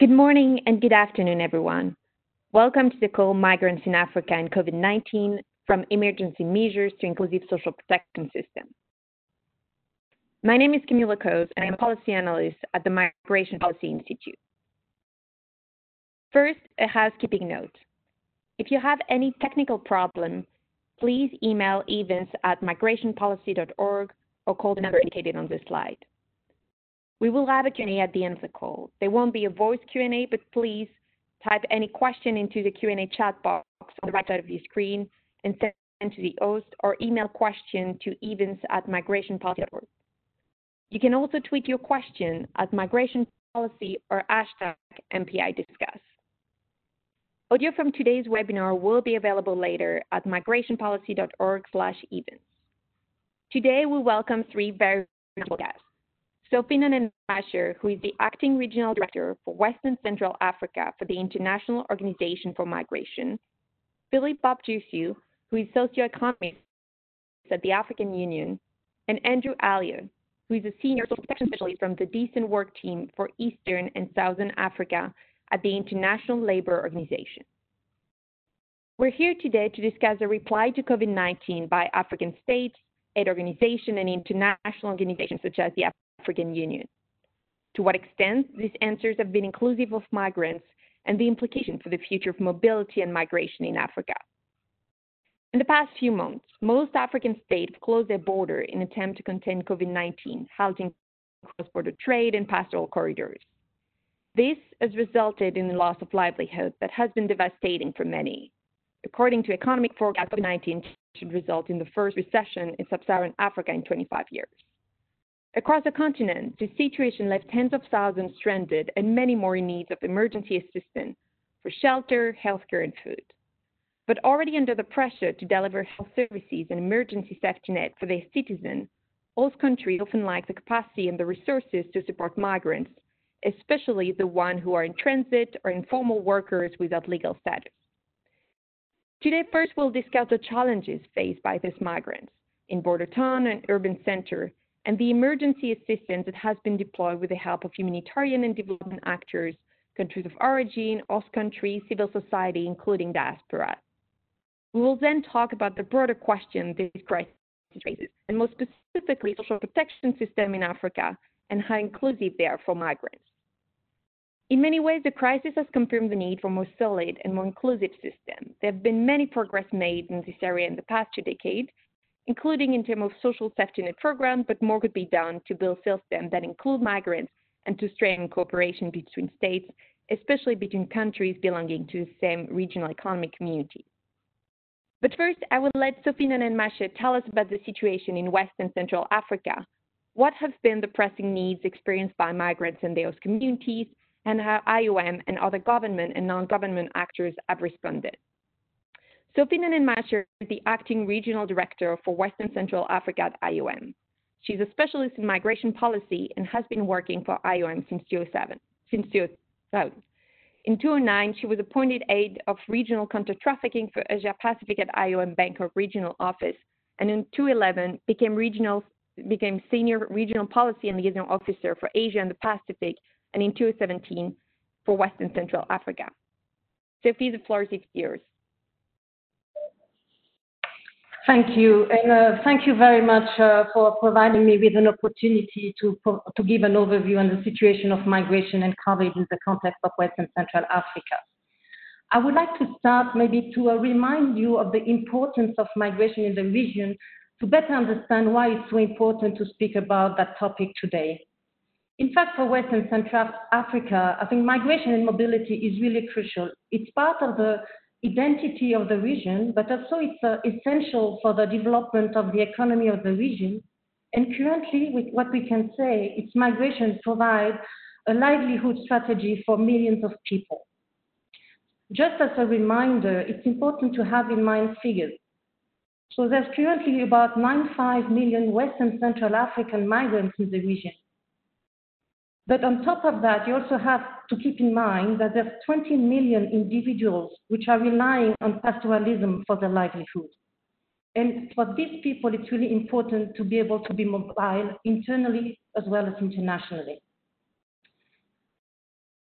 Good morning and good afternoon, everyone. Welcome to the call Migrants in Africa and COVID-19 from Emergency Measures to Inclusive Social Protection System. My name is Camille Le Coz, and I'm a policy analyst at the Migration Policy Institute. First, a housekeeping note. If you have any technical problem, please email events at migrationpolicy.org or call the number indicated on this slide. We will have a Q&A at the end of the call. There won't be a voice Q&A, but please type any question into the Q&A chat box on the right side of your screen and send to the host or email question to events at migrationpolicy.org. You can also tweet your question at migrationpolicy or hashtag MPI discuss. Audio from today's webinar will be available later at migrationpolicy.org slash events. Today we welcome three very special guests. Sophie Nonnenmacher, who is the Acting Regional Director for Western Central Africa for the International Organization for Migration, Philippe Bob Jusu, who is Socioeconomist at the African Union, and Andrew Allieu, who is a Senior Social Protection Specialist from the Decent Work Team for Eastern and Southern Africa at the International Labour Organization. We're here today to discuss a reply to COVID-19 by African states, aid organizations, and international organizations such as the African Union. To what extent these answers have been inclusive of migrants and the implication for the future of mobility and migration in Africa. In the past few months, most African states closed their border in an attempt to contain COVID-19, halting cross-border trade and pastoral corridors. This has resulted in the loss of livelihood that has been devastating for many. According to economic forecasts, COVID-19 should result in the first recession in sub-Saharan Africa in 25 years. Across the continent, the situation left tens of thousands stranded and many more in need of emergency assistance for shelter, healthcare, and food. But already under the pressure to deliver health services and emergency safety net for their citizens, host countries often lack the capacity and the resources to support migrants, especially the ones who are in transit or informal workers without legal status. Today, first, we'll discuss the challenges faced by these migrants in border town and urban center and the emergency assistance that has been deployed with the help of humanitarian and development actors, countries of origin, host countries, civil society, including diaspora. We will then talk about the broader question this crisis raises, and more specifically, social protection system in Africa and how inclusive they are for migrants. In many ways, the crisis has confirmed the need for a more solid and more inclusive systems. There have been many progress made in this area in the past two decades, including in terms of social safety net programs, but more could be done to build systems that include migrants and to strengthen cooperation between states, especially between countries belonging to the same regional economic community. But first, I will let Sophie Nonnenmacher tell us about the situation in West and Central Africa. What have been the pressing needs experienced by migrants in those communities, and how IOM and other government and non-government actors have responded. Sophie Nonnenmacher is the acting regional director for Western Central Africa at IOM. She's a specialist in migration policy and has been working for IOM since 2007. Since 2000. In 2009, she was appointed aide of regional counter-trafficking for Asia Pacific at IOM Bangkok Regional Office, and in 2011 became regional became senior regional policy and liaison officer for Asia and the Pacific, and in 2017 for Western Central Africa. Sophie, the floor is yours. Thank you. And uh, thank you very much uh, for providing me with an opportunity to, give an overview on the situation of migration and COVID in the context of West and Central Africa. I would like to start maybe to uh, remind you of the importance of migration in the region to better understand why it's so important to speak about that topic today. In fact, for West and Central Africa, I think migration and mobility is really crucial. It's part of the identity of the region, but also it's uh, essential for the development of the economy of the region. And currently, with what we can say, its migration provides a livelihood strategy for millions of people. Just as a reminder, it's important to have in mind figures. So there's currently about 95 million West and Central African migrants in the region. But on top of that, you also have to keep in mind that there's 20 million individuals which are relying on pastoralism for their livelihood. And for these people, it's really important to be able to be mobile internally as well as internationally.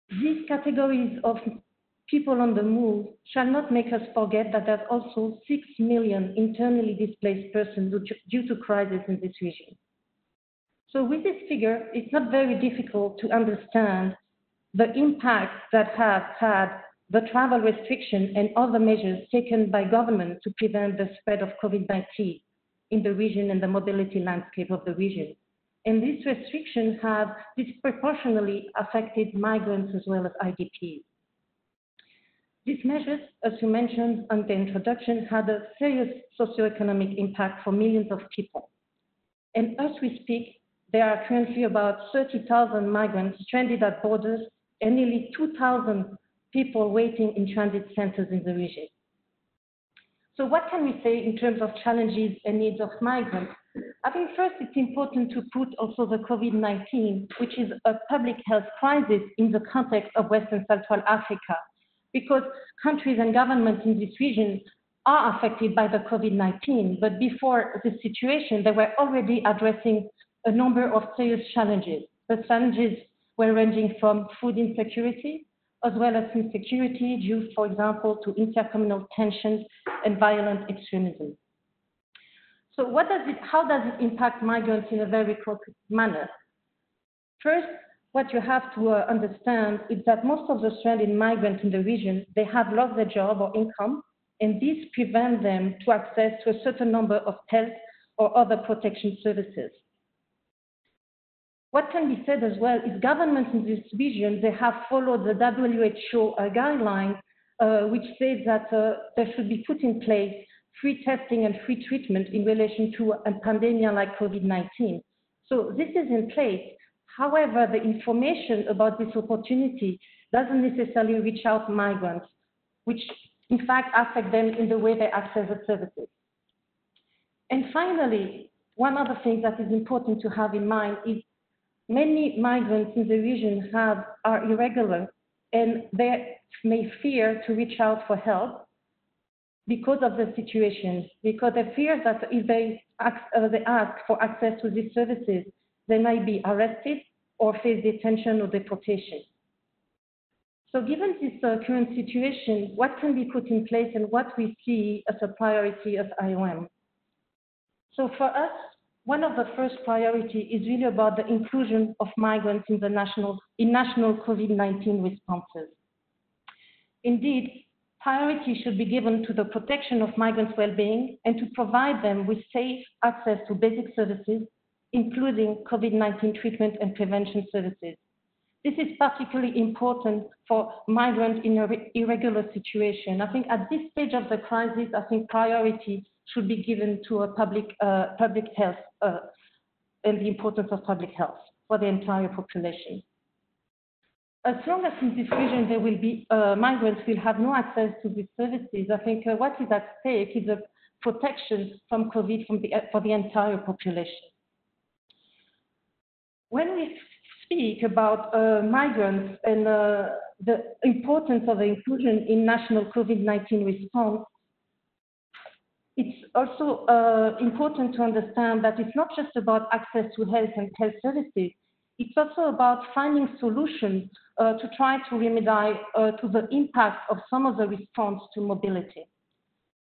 These categories of people on the move shall not make us forget that there's also 6 million internally displaced persons due to crisis in this region. So with this figure, it's not very difficult to understand the impact that has had the travel restriction and other measures taken by government to prevent the spread of COVID-19 in the region and the mobility landscape of the region. And these restrictions have disproportionately affected migrants as well as IDPs. These measures, as you mentioned on the introduction, had a serious socioeconomic impact for millions of people. And as we speak, there are currently about 30,000 migrants stranded at borders and nearly 2,000 people waiting in transit centers in the region. So what can we say in terms of challenges and needs of migrants? I think first it's important to put also the COVID-19, which is a public health crisis in the context of Western Central Africa, because countries and governments in this region are affected by the COVID-19, but before the situation, they were already addressing a number of serious challenges. The challenges were ranging from food insecurity, as well as insecurity due, for example, to intercommunal tensions and violent extremism. So what does it, how does it impact migrants in a very concrete manner? First, what you have to uh, understand is that most of the stranded migrants in the region, they have lost their job or income, and this prevents them to access to a certain number of health or other protection services. What can be said as well is governments in this region, they have followed the WHO uh, guidelines, uh, which says that uh, there should be put in place free testing and free treatment in relation to a pandemic like COVID-19. So this is in place. However, the information about this opportunity doesn't necessarily reach out migrants, which in fact affect them in the way they access the services. And finally, one other thing that is important to have in mind is many migrants in the region have, are irregular and they may fear to reach out for help because of the situation, because they fear that if they ask, uh, they ask for access to these services, they might be arrested or face detention or deportation. So given this uh, current situation, what can be put in place and what we see as a priority of IOM? So for us, one of the first priority is really about the inclusion of migrants in the national, in national COVID-19 responses. Indeed, priority should be given to the protection of migrants' well-being and to provide them with safe access to basic services, including COVID-19 treatment and prevention services. This is particularly important for migrants in an irregular situation. I think at this stage of the crisis, I think priority should be given to a public, uh, public health uh, and the importance of public health for the entire population. As long as in this region there will be uh, migrants will have no access to these services, I think uh, what is at stake is a protection from COVID from the, for the entire population. When we speak about uh, migrants and uh, the importance of inclusion in national COVID-19 response, it's also uh, important to understand that it's not just about access to health and health services. It's also about finding solutions uh, to try to remedy uh, to the impact of some of the response to mobility.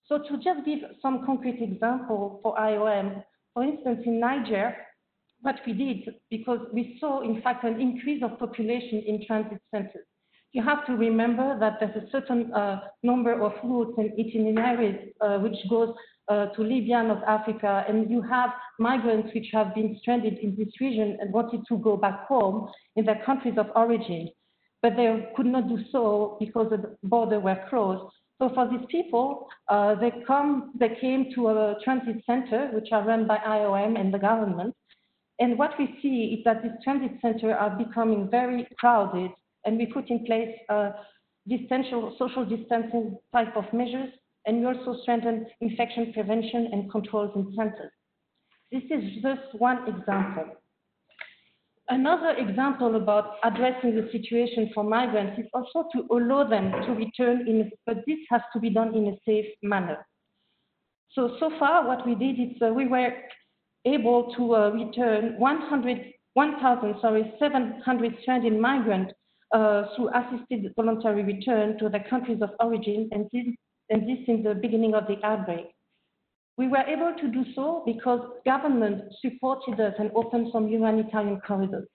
So to just give some concrete example for IOM, for instance, in Niger, what we did, because we saw, in fact, an increase of population in transit centers you have to remember that there's a certain uh, number of routes and itineraries uh, which goes uh, to Libya, North Africa, and you have migrants which have been stranded in this region and wanted to go back home in their countries of origin, but they could not do so because the border were closed. So for these people, uh, they come, they came to a transit center, which are run by IOM and the government. And what we see is that these transit centers are becoming very crowded and we put in place uh, social distancing type of measures, and we also strengthen infection prevention and controls in centers. This is just one example. Another example about addressing the situation for migrants is also to allow them to return, in, but this has to be done in a safe manner. So, so far what we did is uh, we were able to uh, return 1,000, sorry, 700 stranded migrants uh, through assisted voluntary return to their countries of origin, and this, and this in the beginning of the outbreak. We were able to do so because government supported us and opened some humanitarian corridors.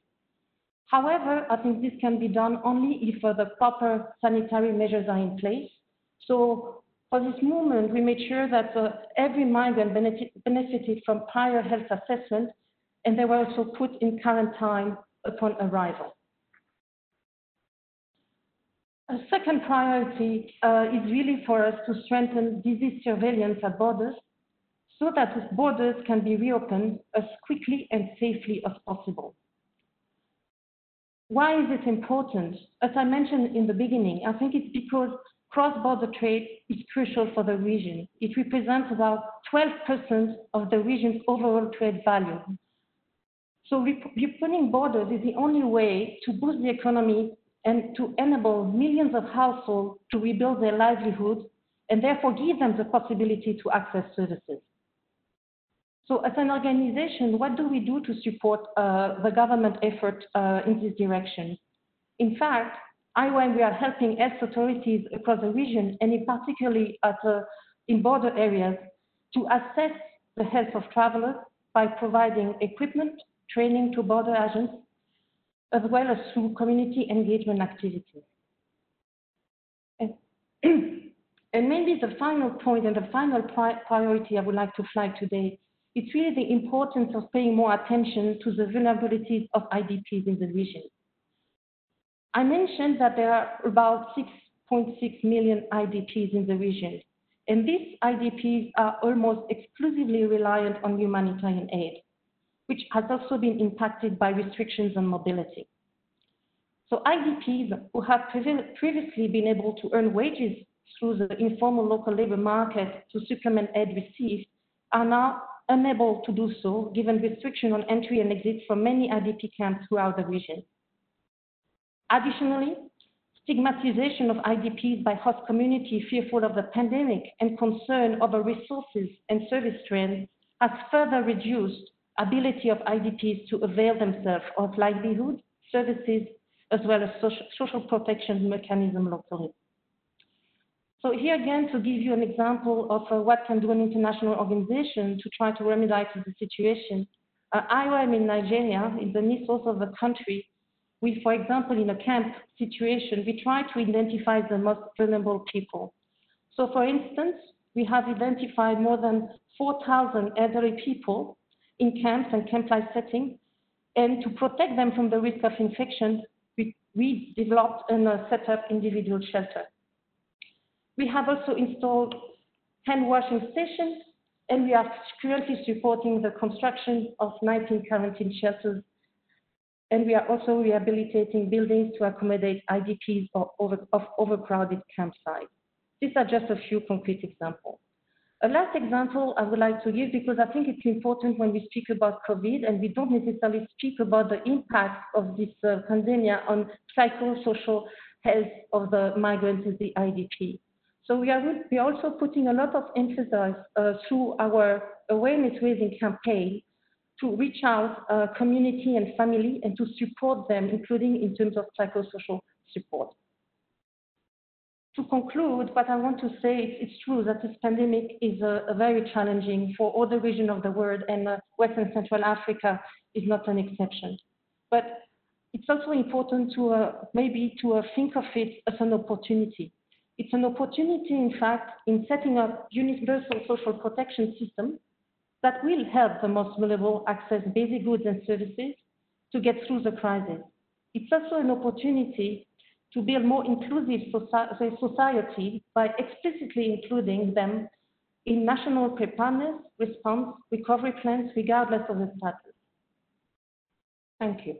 However, I think this can be done only if uh, the proper sanitary measures are in place. So for this movement, we made sure that uh, every migrant benefit, benefited from prior health assessment, and they were also put in quarantine upon arrival. A second priority uh, is really for us to strengthen disease surveillance at borders so that borders can be reopened as quickly and safely as possible. Why is it important? As I mentioned in the beginning, I think it's because cross-border trade is crucial for the region. It represents about 12% of the region's overall trade value. So reopening borders is the only way to boost the economy and to enable millions of households to rebuild their livelihoods and therefore give them the possibility to access services. So as an organization, what do we do to support uh, the government effort uh, in this direction? In fact, IOM, we are helping health authorities across the region, and in particularly at, uh, in border areas, to assess the health of travelers by providing equipment, training to border agents, as well as through community engagement activities. And, and maybe the final point and the final pri priority I would like to flag today it's really the importance of paying more attention to the vulnerabilities of IDPs in the region. I mentioned that there are about 6.6 million IDPs in the region, and these IDPs are almost exclusively reliant on humanitarian aid, which has also been impacted by restrictions on mobility. So IDPs who have previously been able to earn wages through the informal local labor market to supplement aid received are now unable to do so given restriction on entry and exit from many IDP camps throughout the region. Additionally, stigmatization of IDPs by host community fearful of the pandemic and concern over resources and service trends has further reduced ability of IDPs to avail themselves of livelihood, services, as well as social, protection mechanism locally. So here again, to give you an example of uh, what can do an international organization to try to remediate the situation, uh, IOM in Nigeria, in the north of the country, we, for example, in a camp situation, we try to identify the most vulnerable people. So for instance, we have identified more than 4,000 elderly people in camps and camp-like settings, and to protect them from the risk of infection, we, we developed and uh, set up individual shelters. We have also installed hand washing stations, and we are currently supporting the construction of 19 quarantine shelters. And we are also rehabilitating buildings to accommodate IDPs of, over, of overcrowded campsites. These are just a few concrete examples. A last example I would like to give because I think it's important when we speak about COVID and we don't necessarily speak about the impact of this uh, pandemic on psychosocial health of the migrants and the IDP. So we are, we are also putting a lot of emphasis uh, through our awareness raising campaign to reach out uh, community and family and to support them, including in terms of psychosocial support. To conclude, what I want to say, it's, true that this pandemic is uh, very challenging for all the region of the world, and uh, Central Africa is not an exception. But it's also important to uh, maybe to uh, think of it as an opportunity it's an opportunity, in fact, in setting up universal social protection system that will help the most vulnerable access basic goods and services to get through the crisis. It's also an opportunity to build more inclusive society by explicitly including them in national preparedness, response, recovery plans, regardless of the status. Thank you.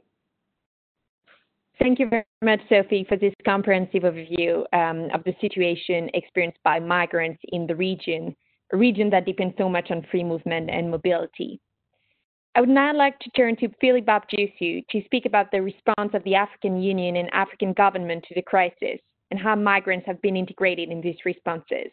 Thank you very much, Sophie, for this comprehensive overview um, of the situation experienced by migrants in the region, a region that depends so much on free movement and mobility. I would now like to turn to Philippe Bob Jusu to speak about the response of the African Union and African government to the crisis and how migrants have been integrated in these responses.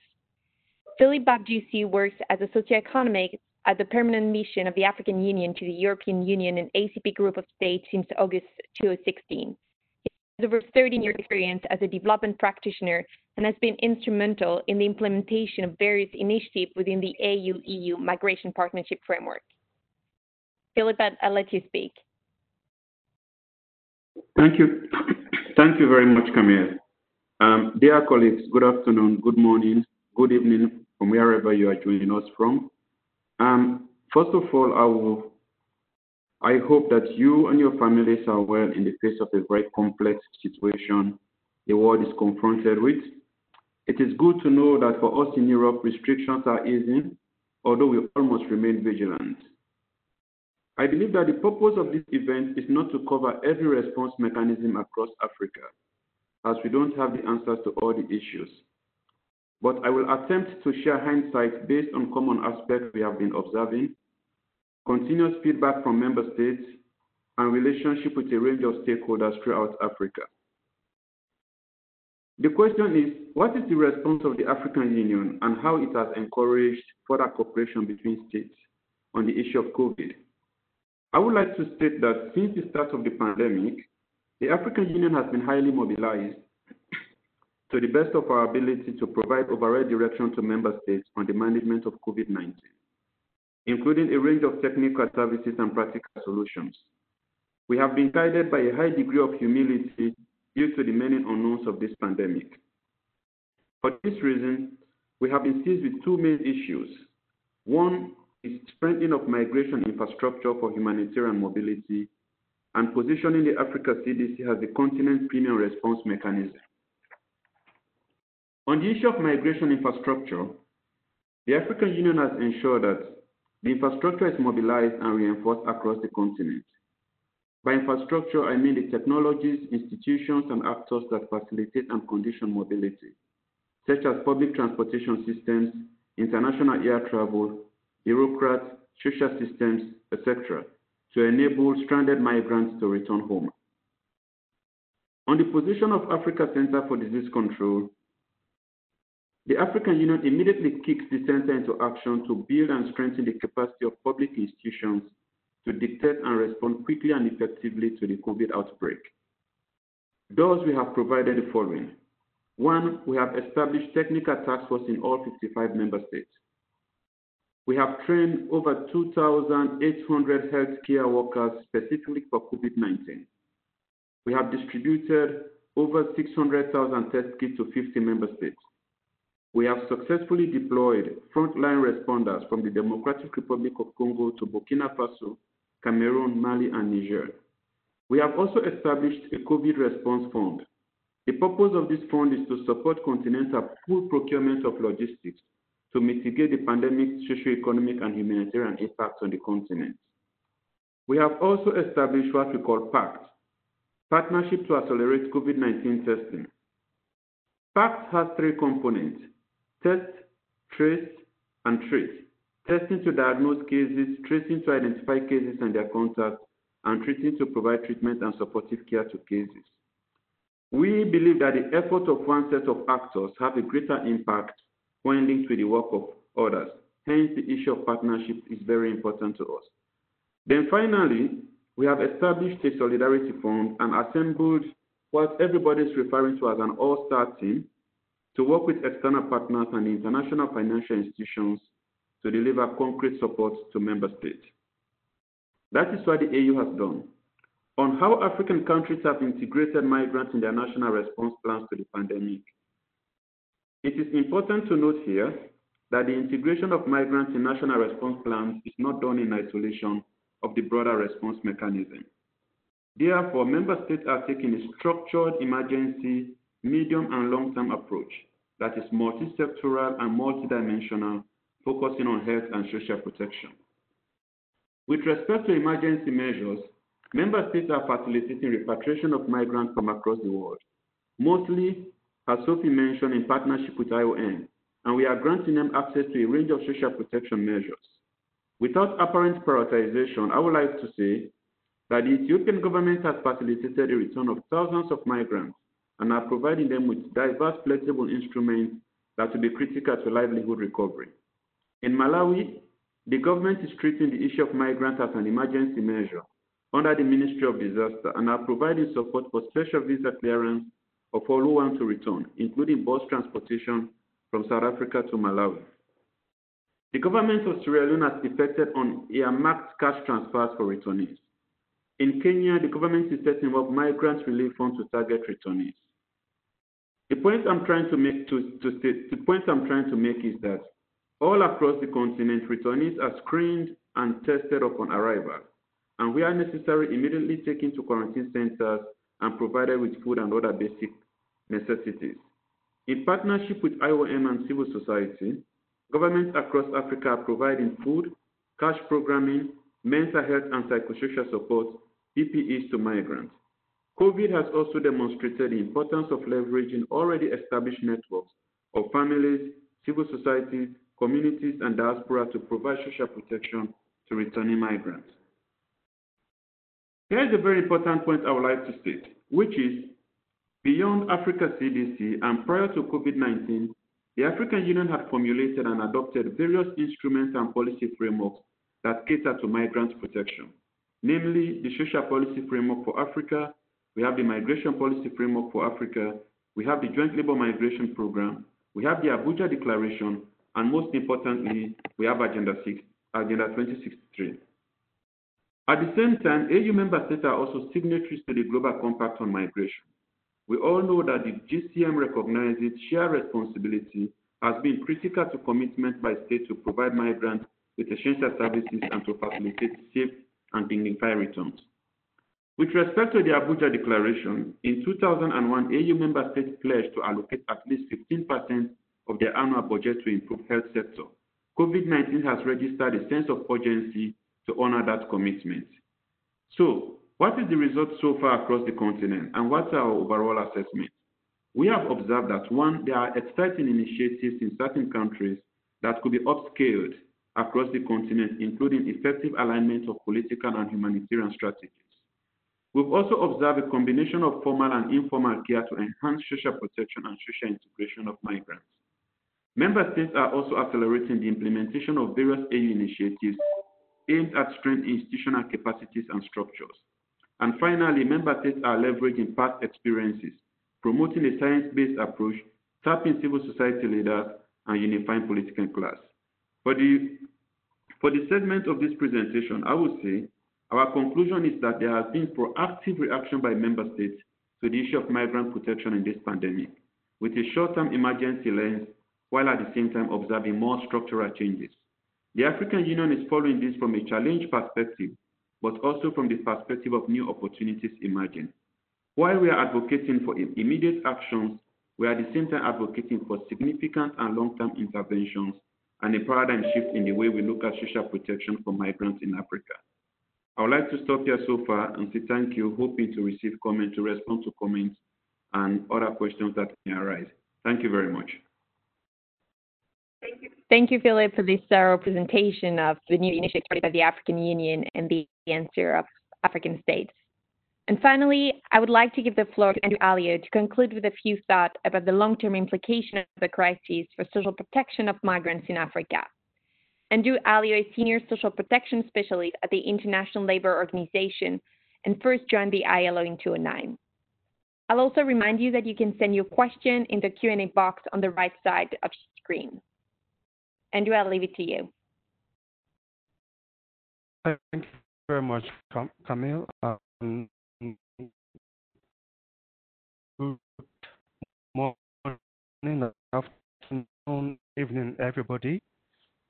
Philippe Bob Jusu works as a socioeconomist at the permanent mission of the African Union to the European Union and ACP group of states since August 2016 He has over 13 years experience as a development practitioner and has been instrumental in the implementation of various initiatives within the AU-EU Migration Partnership Framework. Philip, I'll let you speak. Thank you. Thank you very much, Camille. Um, dear colleagues, good afternoon, good morning, good evening from wherever you are joining us from. Um, first of all, I will I hope that you and your families are well in the face of a very complex situation the world is confronted with. It is good to know that for us in Europe, restrictions are easing, although we almost remain vigilant. I believe that the purpose of this event is not to cover every response mechanism across Africa, as we don't have the answers to all the issues. But I will attempt to share hindsight based on common aspects we have been observing continuous feedback from member states, and relationship with a range of stakeholders throughout Africa. The question is, what is the response of the African Union and how it has encouraged further cooperation between states on the issue of COVID? I would like to state that since the start of the pandemic, the African Union has been highly mobilized to the best of our ability to provide overall direction to member states on the management of COVID-19 including a range of technical services and practical solutions. We have been guided by a high degree of humility due to the many unknowns of this pandemic. For this reason, we have been seized with two main issues. One is strengthening of migration infrastructure for humanitarian mobility and positioning the Africa CDC as the continent's premium response mechanism. On the issue of migration infrastructure, the African Union has ensured that the infrastructure is mobilized and reinforced across the continent. By infrastructure, I mean the technologies, institutions, and actors that facilitate and condition mobility, such as public transportation systems, international air travel, bureaucrats, social systems, etc., to enable stranded migrants to return home. On the position of Africa Center for Disease Control, the African Union immediately kicks the center into action to build and strengthen the capacity of public institutions to detect and respond quickly and effectively to the COVID outbreak. Thus, we have provided the following. One, we have established technical task force in all 55 member states. We have trained over 2,800 healthcare workers specifically for COVID-19. We have distributed over 600,000 test kits to 50 member states we have successfully deployed frontline responders from the Democratic Republic of Congo to Burkina Faso, Cameroon, Mali, and Niger. We have also established a COVID response fund. The purpose of this fund is to support continental full procurement of logistics to mitigate the pandemic's socio-economic and humanitarian impacts on the continent. We have also established what we call PACT, Partnership to Accelerate COVID-19 Testing. PACT has three components test, trace, and treat. Testing to diagnose cases, tracing to identify cases and their contacts, and treating to provide treatment and supportive care to cases. We believe that the effort of one set of actors have a greater impact when linked with the work of others. Hence, the issue of partnership is very important to us. Then finally, we have established a solidarity fund and assembled what everybody is referring to as an all-star team to work with external partners and international financial institutions to deliver concrete support to member states. That is what the AU has done. On how African countries have integrated migrants in their national response plans to the pandemic. It is important to note here that the integration of migrants in national response plans is not done in isolation of the broader response mechanism. Therefore, member states are taking a structured emergency, medium, and long-term approach that is multi-sectoral and multidimensional, focusing on health and social protection. With respect to emergency measures, member states are facilitating repatriation of migrants from across the world, mostly, as Sophie mentioned, in partnership with IOM, and we are granting them access to a range of social protection measures. Without apparent prioritization, I would like to say that the Ethiopian government has facilitated the return of thousands of migrants and are providing them with diverse flexible instruments that will be critical to livelihood recovery. In Malawi, the government is treating the issue of migrants as an emergency measure under the Ministry of Disaster and are providing support for special visa clearance of all who want to return, including bus transportation from South Africa to Malawi. The government of Sierra Leone has effected on earmarked cash transfers for returnees. In Kenya, the government is setting up migrant relief funds to target returnees. The point I'm trying to make to, to state, the point I'm trying to make is that all across the continent, returnees are screened and tested upon arrival, and where necessary, immediately taken to quarantine centers and provided with food and other basic necessities. In partnership with IOM and civil society, governments across Africa are providing food, cash programming, mental health and psychosocial support, PPEs to migrants. COVID has also demonstrated the importance of leveraging already established networks of families, civil society, communities, and diaspora to provide social protection to returning migrants. Here is a very important point I would like to state, which is beyond Africa CDC and prior to COVID-19, the African Union had formulated and adopted various instruments and policy frameworks that cater to migrant protection, namely the Social Policy Framework for Africa, we have the Migration Policy Framework for Africa, we have the Joint Labour Migration Program, we have the Abuja Declaration, and most importantly, we have Agenda, 6, Agenda 2063. At the same time, AU member states are also signatories to the Global Compact on Migration. We all know that the GCM recognizes shared responsibility as being critical to commitment by states to provide migrants with essential services and to facilitate safe and dignified returns. With respect to the Abuja Declaration, in 2001, AU member states pledged to allocate at least 15% of their annual budget to improve health sector. COVID-19 has registered a sense of urgency to honor that commitment. So, what is the result so far across the continent, and what's our overall assessment? We have observed that one, there are exciting initiatives in certain countries that could be upscaled across the continent, including effective alignment of political and humanitarian strategies. We've also observed a combination of formal and informal care to enhance social protection and social integration of migrants. Member states are also accelerating the implementation of various AU initiatives aimed at strengthening institutional capacities and structures. And finally, member states are leveraging past experiences, promoting a science-based approach, tapping civil society leaders, and unifying political class. For the, for the segment of this presentation, I would say our conclusion is that there has been proactive reaction by member states to the issue of migrant protection in this pandemic, with a short-term emergency lens, while at the same time observing more structural changes. The African Union is following this from a challenge perspective, but also from the perspective of new opportunities emerging. While we are advocating for immediate actions, we are at the same time advocating for significant and long-term interventions and a paradigm shift in the way we look at social protection for migrants in Africa. I would like to stop here so far and say thank you, hoping to receive comments, to respond to comments and other questions that may arise. Thank you very much. Thank you. Thank you, Philip, for this thorough presentation of the new initiative by the African Union and the answer of African states. And finally, I would like to give the floor to Andrew Allieu to conclude with a few thoughts about the long-term implication of the crisis for social protection of migrants in Africa. Andrew Allieu is a Senior Social Protection Specialist at the International Labour Organization and first joined the ILO in 2009. I'll also remind you that you can send your question in the Q&A box on the right side of your screen. Andrew, I'll leave it to you. Thank you very much, Camille. Um, good morning, afternoon, evening, everybody.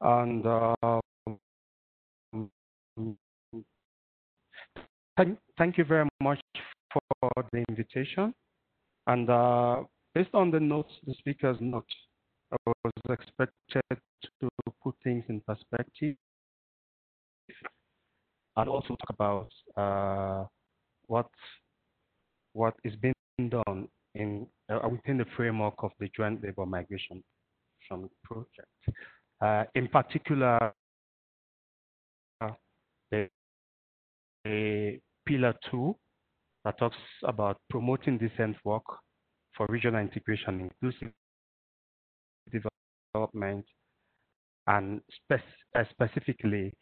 And uh, thank, you very much for the invitation. And uh, based on the notes, the speaker's notes, I was expected to put things in perspective and also talk about uh, what what is being done in uh, within the framework of the Joint Labour Migration Project. Uh, in particular, the, the pillar two that talks about promoting decent work for regional integration, inclusive development, and spec uh, specifically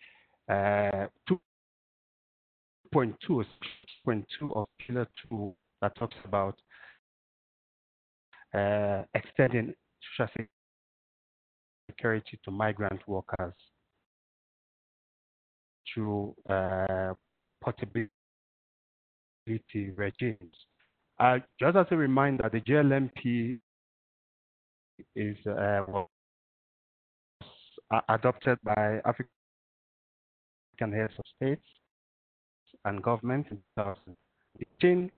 uh, two 2.2, 2.2 of Pillar 2 that talks about uh, extending social security to migrant workers through uh, portability regimes. Uh, just as a reminder, the GLMP is uh, adopted by African heads of states and governments in 2018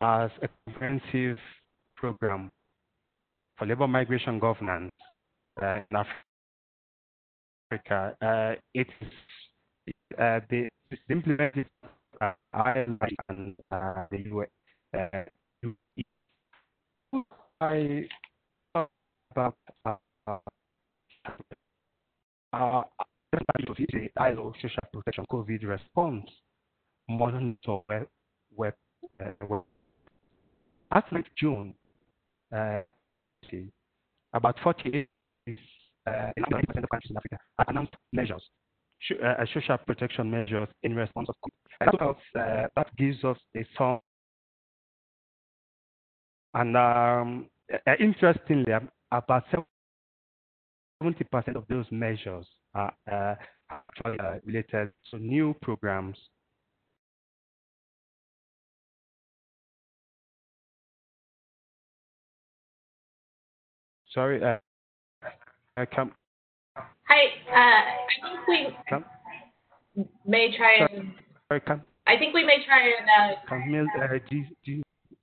as a comprehensive program for labor migration governance uh, in Africa. Uh, it is uh, the, implemented uh, Ireland and uh, the US. Uh, about uh, uh, uh, ILO social protection COVID response monitor web, web, uh, web. As like June, uh, about 48 uh, 90% of countries in Africa announced measures, uh, social protection measures in response to COVID. That, uh, that gives us a sum. And um, uh, interestingly, about 70% of those measures are uh, actually uh, related to new programs Sorry, uh, I come. Hi, uh, I think we come. may try and. Sorry, come. I think we may try and. Uh, Camille, uh, do, do,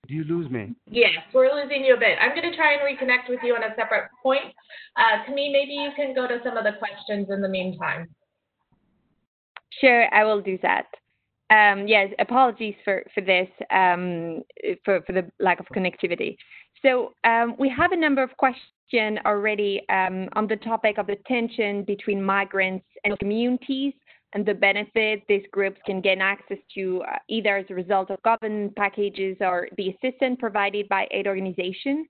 do you lose me? Yes, we're losing you a bit. I'm going to try and reconnect with you on a separate point. Uh, Camille, maybe you can go to some of the questions in the meantime. Sure, I will do that. Um, yes, apologies for, for this, um, for, for the lack of connectivity. So um, we have a number of questions already um, on the topic of the tension between migrants and communities and the benefit these groups can gain access to uh, either as a result of government packages or the assistance provided by aid organizations.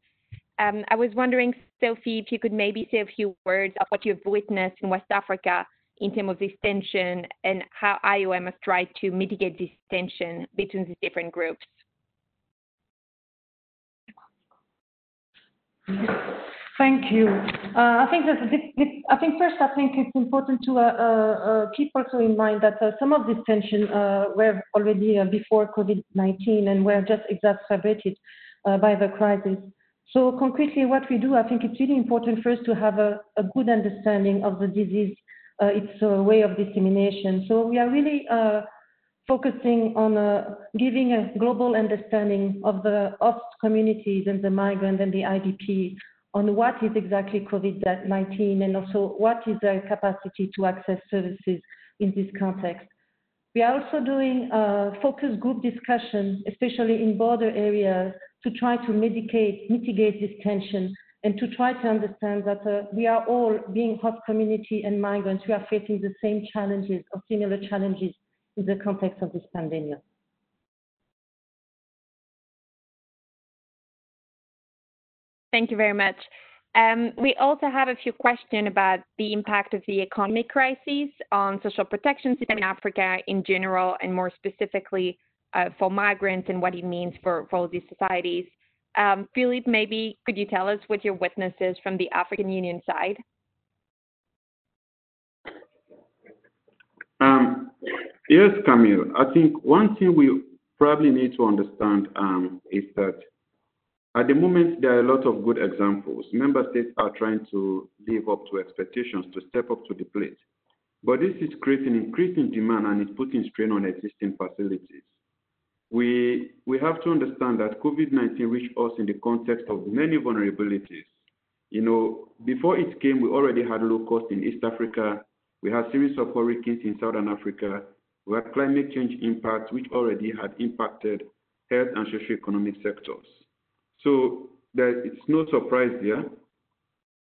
Um, I was wondering, Sophie, if you could maybe say a few words of what you've witnessed in West Africa in terms of this tension and how IOM has tried to mitigate this tension between these different groups. Thank you. Uh, I think first I think it's important to uh, uh, keep also in mind that some of these tensions uh, were already before COVID-19 and were just exacerbated by the crisis. So concretely, what we do, I think it's really important first to have a, good understanding of the disease, its way of dissemination. So we are really focusing on giving a global understanding of the host communities and the migrant and the IDP on what is exactly COVID-19 and also what is their capacity to access services in this context. We are also doing a focus group discussion, especially in border areas, to try to mitigate, mitigate this tension and to try to understand that uh, we are all, being host community and migrants, we are facing the same challenges or similar challenges in the context of this pandemic. Thank you very much. Um, we also have a few questions about the impact of the economic crisis on social protection system in Africa in general, and more specifically uh, for migrants and what it means for, all these societies. Um, Philippe, maybe could you tell us what your witnesses from the African Union side? Um, yes, Camille. I think one thing we probably need to understand is that at the moment, there are a lot of good examples. Member states are trying to live up to expectations to step up to the plate. But this is creating increasing demand and is putting strain on existing facilities. We, we have to understand that COVID-19 reached us in the context of many vulnerabilities. You know, before it came, we already had low cost in East Africa. We had series of hurricanes in Southern Africa. We had climate change impacts, which already had impacted health and socio-economic sectors. So it's no surprise there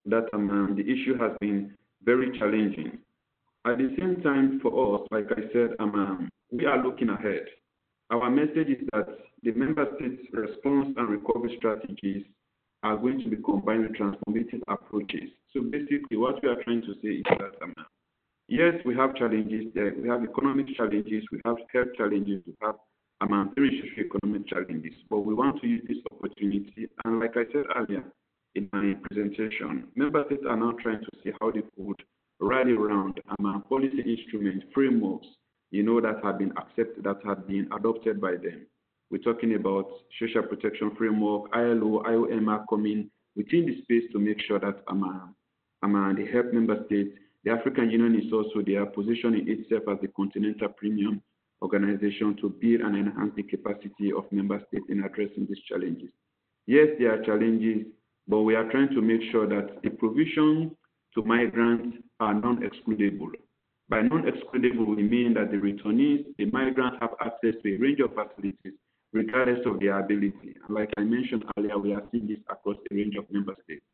that um, the issue has been very challenging. At the same time, for us, like I said, um, um, we are looking ahead. Our message is that the member states' response and recovery strategies are going to be combined with transformative approaches. So basically, what we are trying to say is that yes, we have challenges there. We have economic challenges, we have health challenges, we have um, economic challenges. But we want to use this opportunity, and like I said earlier in my presentation, member states are now trying to see how they could rally around um, policy instruments, frameworks, you know, that have been accepted, that have been adopted by them. We're talking about social protection framework, ILO, IOM are coming within the space to make sure that um, um, they help member states. The African Union is also there, positioning itself as the continental premium organization to build and enhance the capacity of member states in addressing these challenges. Yes, there are challenges, but we are trying to make sure that the provision to migrants are non-excludable. By non-excludable, we mean that the returnees, the migrants have access to a range of facilities regardless of their ability. Like I mentioned earlier, we are seeing this across a range of member states.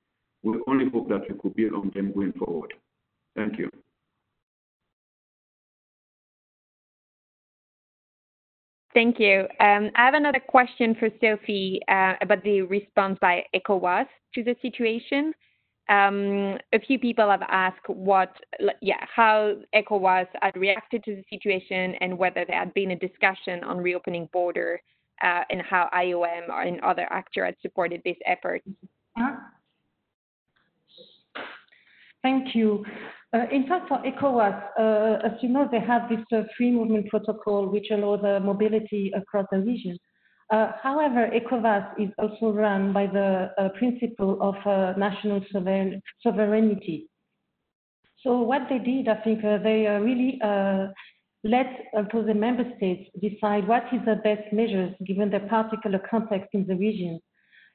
We only hope that we could build on them going forward. Thank you. Thank you. Um, I have another question for Sophie uh, about the response by ECOWAS to the situation. Um, a few people have asked what, yeah, how ECOWAS had reacted to the situation and whether there had been a discussion on reopening border uh, and how IOM and other actors had supported this effort. Thank you. Uh, in fact, for ECOWAS, uh, as you know, they have this uh, free movement protocol which allows mobility across the region. Uh, however, ECOWAS is also run by the uh, principle of uh, national sovereignty. So what they did, I think they really let also the member states decide what is the best measures given the particular context in the region.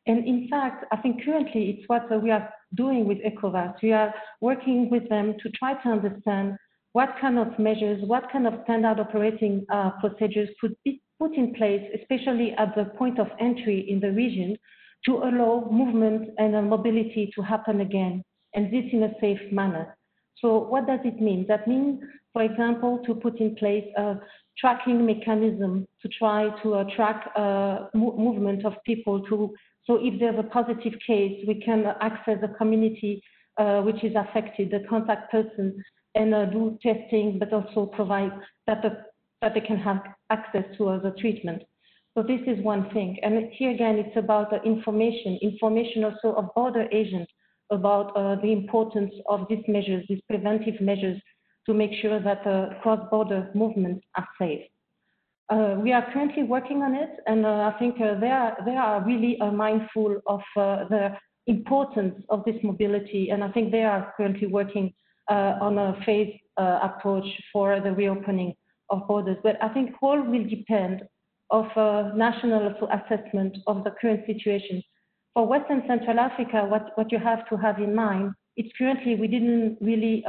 And in fact, I think currently it's what we are doing with ECOWAS. We are working with them to try to understand what kind of measures, what kind of standard operating uh, procedures could be put in place, especially at the point of entry in the region, to allow movement and uh, mobility to happen again, and this in a safe manner. So what does it mean? That means, for example, to put in place a tracking mechanism to try to uh, track uh, mo movement of people to so if there's a positive case, we can access the community uh, which is affected, the contact person, and uh, do testing, but also provide that, the, that they can have access to the treatment. So this is one thing. And here again, it's about the information, information also of border agents about uh, the importance of these measures, these preventive measures to make sure that cross-border movements are safe. Uh, we are currently working on it, and uh, I think uh, they are they are really uh, mindful of uh, the importance of this mobility, and I think they are currently working uh, on a phased approach for the reopening of borders. But I think all will depend of national assessment of the current situation. For Western Central Africa, what, what you have to have in mind, it's currently we didn't really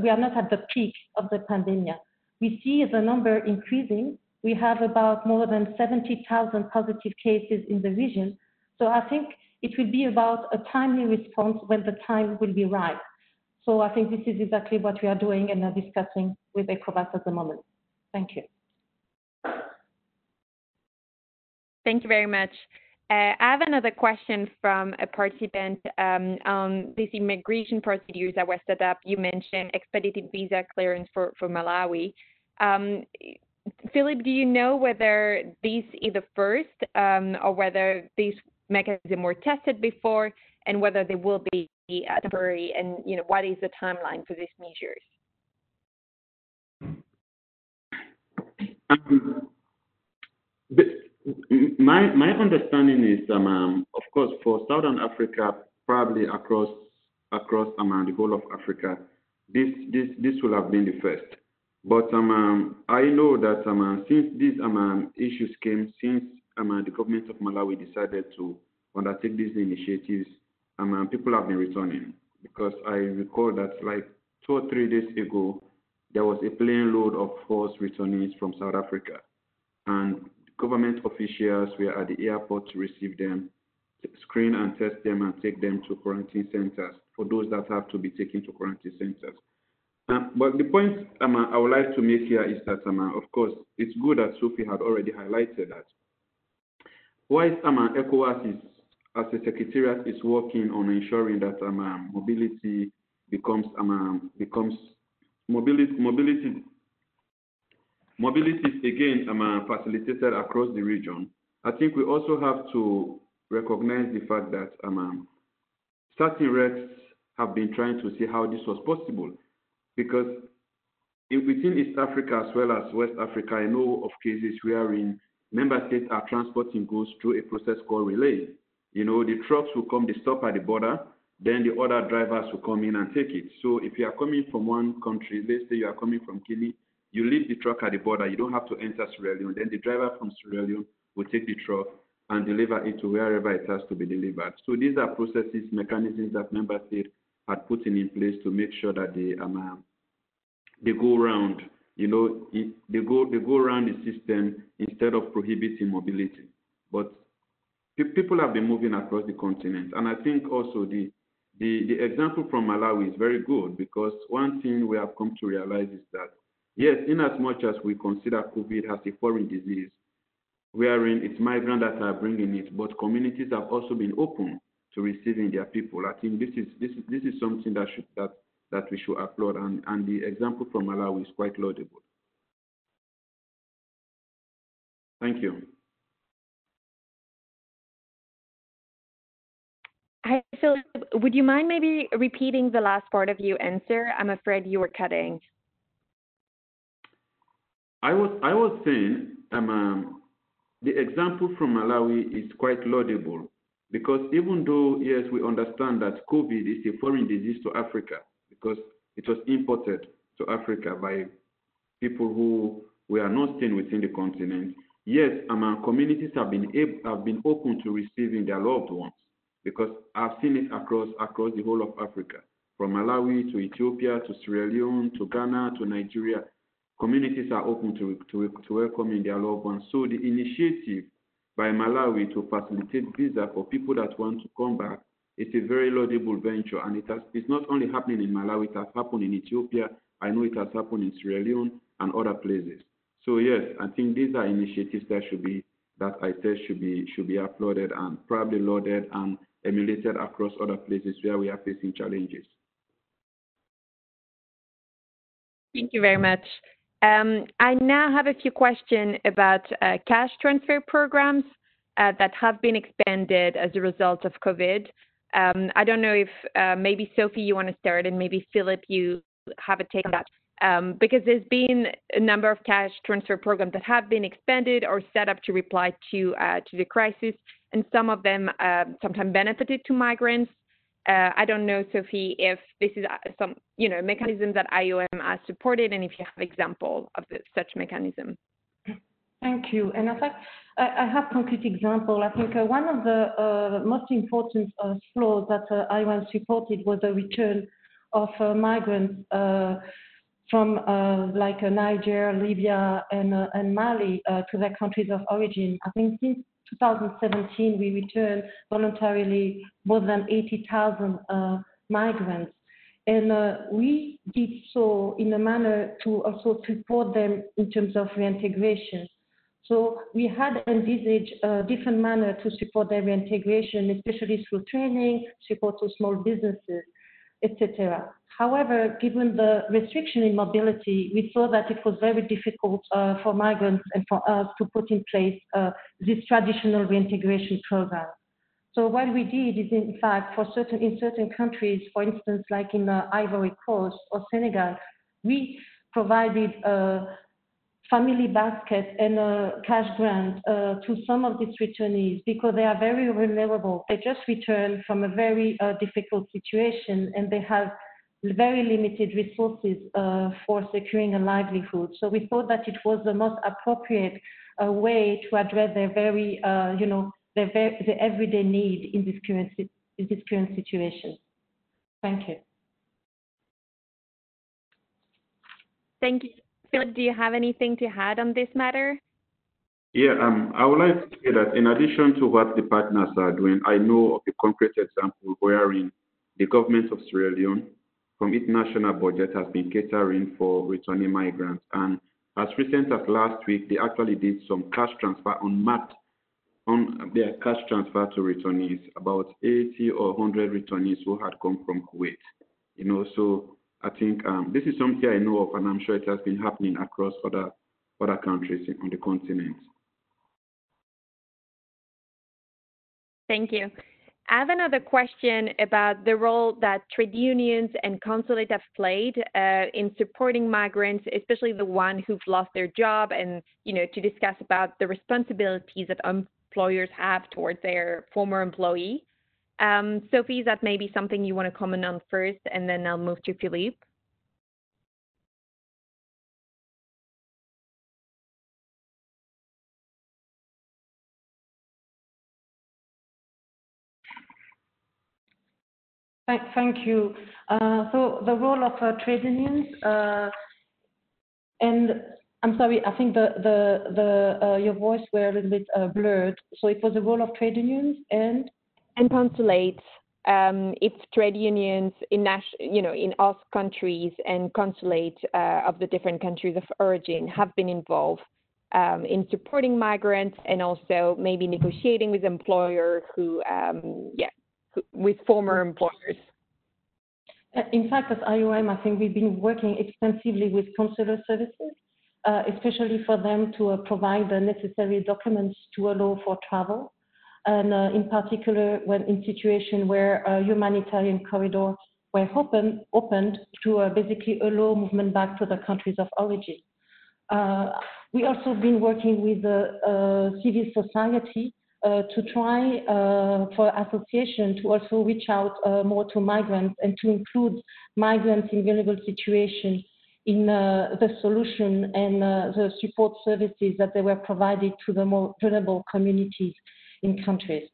we are not at the peak of the pandemic. We see the number increasing, we have about more than 70,000 positive cases in the region. So I think it will be about a timely response when the time will be right. So I think this is exactly what we are doing and are discussing with ECOWAS at the moment. Thank you. Thank you very much. Uh, I have another question from a participant um, on these immigration procedures that were set up. You mentioned expedited visa clearance for, for Malawi. Um, Philip, do you know whether these the first um, or whether these mechanisms were tested before and whether they will be uh, temporary and you know what is the timeline for these measures? Um, my my understanding is um, um, of course for Southern Africa probably across across um, the whole of Africa this this this will have been the first but um, um, I know that um, uh, since these um, um, issues came, since um, uh, the government of Malawi decided to undertake these initiatives, um, people have been returning. Because I recall that like two or three days ago, there was a plane load of forced returnees from South Africa. And government officials were at the airport to receive them, screen and test them, and take them to quarantine centers for those that have to be taken to quarantine centers. Um, but the point um, I would like to make here is that, um, of course, it's good that Sophie had already highlighted that. Whilst um, ECOWAS is, as a secretariat, is working on ensuring that um, mobility becomes um, becomes mobility, mobility, mobility is again facilitated across the region. I think we also have to recognize the fact that certain RECs have been trying to see how this was possible because in, within East Africa as well as West Africa, I know of cases wherein member states are transporting goods through a process called relay. You know, the trucks will come, they stop at the border, then the other drivers will come in and take it. So if you are coming from one country, let's say you are coming from Guinea, you leave the truck at the border, you don't have to enter Sierra Leone. Then the driver from Sierra Leone will take the truck and deliver it to wherever it has to be delivered. So these are processes, mechanisms that member states had put in, place to make sure that they um, uh, they go around, you know, they go they go around the system instead of prohibiting mobility. But people have been moving across the continent, and I think also the the, the example from Malawi is very good because one thing we have come to realize is that yes, in as much as we consider COVID as a foreign disease, wherein it's migrants that are bringing it, but communities have also been open to receiving their people. I think this is this is this is something that should that that we should applaud, and, and the example from Malawi is quite laudable. Thank you. Hi, Philip. Would you mind maybe repeating the last part of your answer? I'm afraid you were cutting. I was I was saying um, um, the example from Malawi is quite laudable because even though yes we understand that COVID is a foreign disease to Africa because it was imported to Africa by people who were not staying within the continent. Yes, um, communities have been able, have been open to receiving their loved ones because I've seen it across across the whole of Africa, from Malawi to Ethiopia to Sierra Leone to Ghana to Nigeria. Communities are open to, to, to welcoming their loved ones. So the initiative by Malawi to facilitate visa for people that want to come back is a very laudable venture, and it has, it's not only happening in Malawi, it has happened in Ethiopia. I know it has happened in Sierra Leone and other places. So yes, I think these are initiatives that should be that I said should be should be applauded and probably lauded and emulated across other places where we are facing challenges. Thank you very much. Um, I now have a few questions about uh, cash transfer programs uh, that have been expanded as a result of COVID. Um, I don't know if uh, maybe Sophie, you want to start, and maybe Philip, you have a take on that. Um, because there's been a number of cash transfer programs that have been expanded or set up to reply to the crisis, and some of them sometimes benefited to migrants. Uh, I don't know, Sophie, if this is uh, some you know mechanism that IOM has supported, and if you have example of the, such mechanism. Thank you. And in fact, I, I have concrete example. I think uh, one of the uh, most important uh, flows that uh, IOM supported was the return of uh, migrants uh, from like Niger, Libya, and, and Mali to their countries of origin. I think since 2017, we returned voluntarily more than 80,000 migrants. And uh, we did so in a manner to also support them in terms of reintegration. So we had envisaged a different manner to support their reintegration, especially through training, support to small businesses, etc. However, given the restriction in mobility, we saw that it was very difficult uh, for migrants and for us to put in place uh, this traditional reintegration program. So what we did is, in fact, for certain in certain countries, for instance, like in the Ivory Coast or Senegal, we provided uh, family basket and a cash grant uh, to some of these returnees because they are very vulnerable. They just returned from a very uh, difficult situation and they have very limited resources uh, for securing a livelihood. So we thought that it was the most appropriate uh, way to address their very, uh, you know, their, very, their everyday need in this current in this current situation. Thank you. Thank you. Philip, do you have anything to add on this matter? Yeah, um, I would like to say that in addition to what the partners are doing, I know of a concrete example wherein the government of Sierra Leone, from its national budget, has been catering for returning migrants. And as recent as last week, they actually did some cash transfer on MAT, on their cash transfer to returnees, about 80 or 100 returnees who had come from Kuwait. You know, so I think um, this is something I know of, and I'm sure it has been happening across other other countries on the continent. Thank you. I have another question about the role that trade unions and consulate have played uh, in supporting migrants, especially the ones who've lost their job, and you know to discuss about the responsibilities that employers have towards their former employee. Um, Sophie, is that maybe something you want to comment on first, and then I'll move to Philippe? Thank you. Uh, so the role of uh, trade unions, uh, and I'm sorry, I think the the the your voice were a little bit blurred. So it was the role of trade unions and and consulates. Um, if trade unions in you know in us countries and consulates uh, of the different countries of origin have been involved um, in supporting migrants and also maybe negotiating with employer who um, yeah with former employers? Uh, in fact, at IOM, I think we've been working extensively with consular services, uh, especially for them to uh, provide the necessary documents to allow for travel. And uh, in particular, when in situation where uh, humanitarian corridors were open, opened to uh, basically allow movement back to the countries of origin. we also been working with the civil society uh, to try uh, for association to also reach out uh, more to migrants and to include migrants in vulnerable situations in uh, the solution and uh, the support services that they were provided to the more vulnerable communities in countries.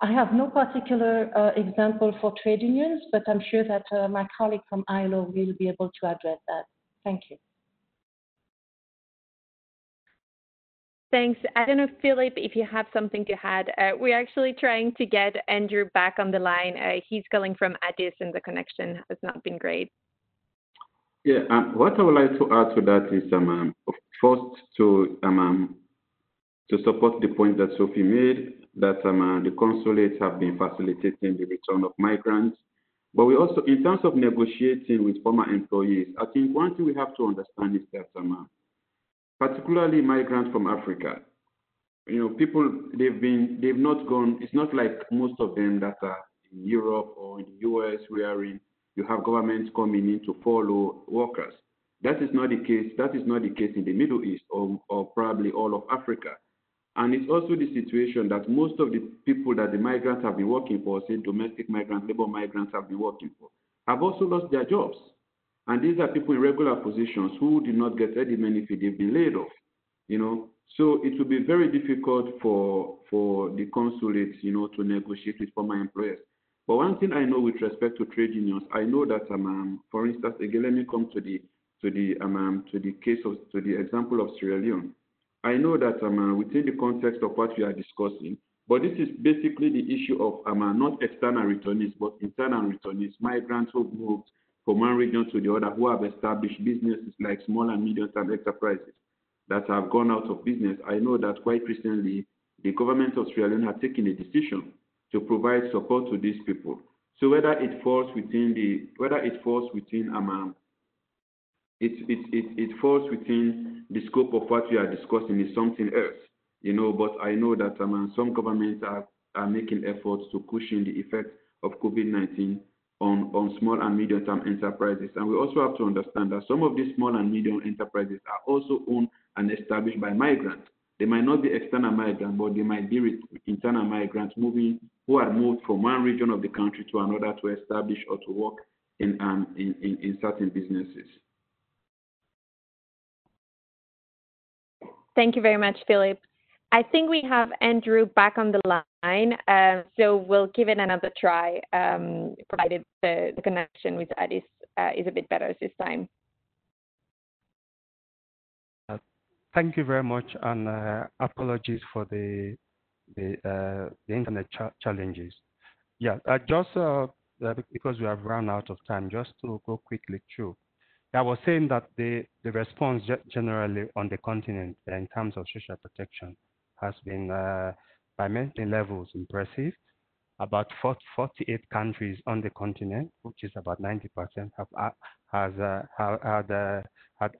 I have no particular uh, example for trade unions, but I'm sure that my colleague from ILO will be able to address that. Thank you. Thanks. I don't know, Philip, if you have something to add. Uh, we're actually trying to get Andrew back on the line. Uh, he's calling from Addis, and the connection has not been great. Yeah, um, what I would like to add to that is um, um first to um, um, to support the point that Sophie made that um, uh, the consulates have been facilitating the return of migrants. But we also, in terms of negotiating with former employees, I think one thing we have to understand is that um, uh, particularly migrants from Africa. You know, people they've been they've not gone. It's not like most of them that are in Europe or in the US, wherein you have governments coming in to follow workers. That is not the case. That is not the case in the Middle East or, or probably all of Africa. And it's also the situation that most of the people that the migrants have been working for, say domestic migrants, labor migrants have been working for, have also lost their jobs. And these are people in regular positions who did not get any benefit, they've been laid off, you know. So it will be very difficult for for the consulates, you know, to negotiate with former employers. But one thing I know with respect to trade unions, I know that, um, um for instance, again, let me come to the to the um, um, to the case of to the example of Sierra Leone. I know that um, uh, within the context of what we are discussing, but this is basically the issue of um, uh, not external returnees, but internal returnees, migrants who moved from one region to the other who have established businesses like small and medium-term enterprises that have gone out of business. I know that quite recently the government of Sierra Leone had taken a decision to provide support to these people. So whether it falls within the whether it falls within um, it, it, it, it falls within the scope of what we are discussing is something else, you know. But I know that um, some governments are, are making efforts to cushion the effect of COVID-19 on, on small and medium-term enterprises. And we also have to understand that some of these small and medium enterprises are also owned and established by migrants. They might not be external migrants, but they might be internal migrants moving who are moved from one region of the country to another to establish or to work in, um, in, in, in certain businesses. Thank you very much, Philip. I think we have Andrew back on the line, uh, so we'll give it another try, um, provided the, the, connection with Addis uh, is a bit better this time. Uh, thank you very much, and uh, apologies for the the, uh, the internet cha challenges. Yeah, uh, just because we have run out of time, just to go quickly through. I was saying that the, the response generally on the continent in terms of social protection has been uh, by many levels impressive. about 48 countries on the continent, which is about 90%, have has have, had, uh, had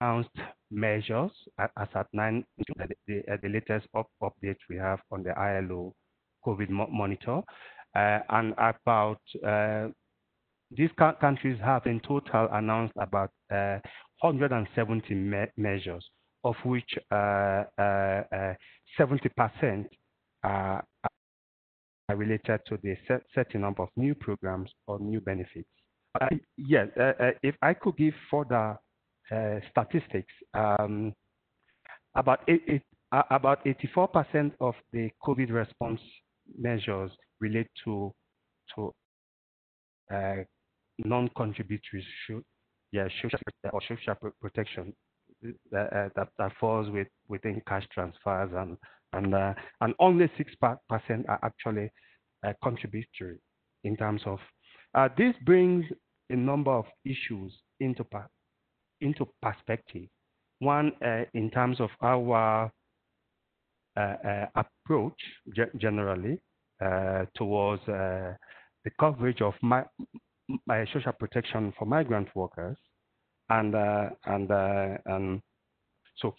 announced measures as at 9, the, the, the latest up, update we have on the ILO COVID monitor. Uh, and about uh, these countries have in total announced about uh, 170 me measures, of which 70% are related to the set setting up of new programs or new benefits. Uh, yes, uh, uh, if I could give further statistics, um, about eight, eight, about 84% of the COVID response measures relate to to uh, non-contributory yeah, social or social protection that, uh, that, that falls with, within cash transfers and and uh, and only six percent are actually uh, contributory in terms of uh, this brings a number of issues into into perspective. One uh, in terms of our uh, uh, approach generally towards the coverage of my social protection for migrant workers, and and and so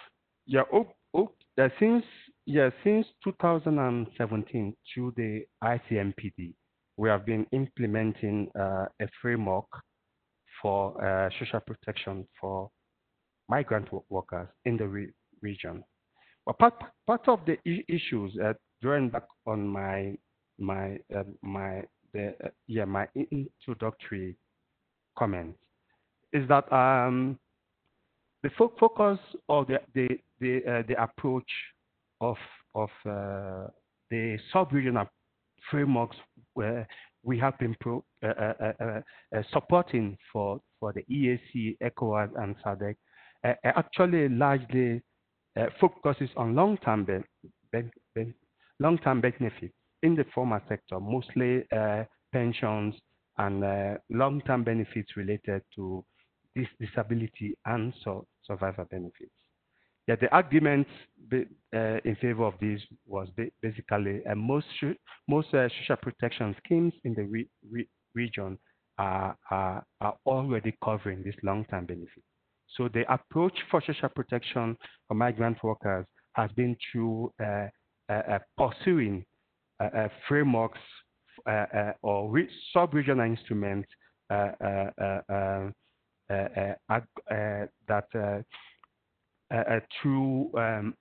yeah, oh, oh, since yeah, since 2017 through the ICMPD, we have been implementing uh, a framework for uh, social protection for migrant workers in the re region. But part, part of the issues, uh, drawing back on my my uh, my the, uh, yeah my introductory comments, is that um, the fo focus or the the the, uh, the approach of of uh, the sub-regional frameworks where we have been pro, uh, uh, uh, supporting for for the EAC, ECOWAS, and SADC actually largely focuses on long-term long-term benefits in the former sector, mostly pensions and long-term benefits related to this disability and so survivor benefits. Yeah, the argument uh, in favor of this was basically uh, most most uh, social protection schemes in the re re region are, are, are already covering this long-term benefit. So the approach for social protection for migrant workers has been through uh, uh, uh, pursuing Uh, uh, frameworks uh, or sub-regional instruments um, that uh, uh, through um,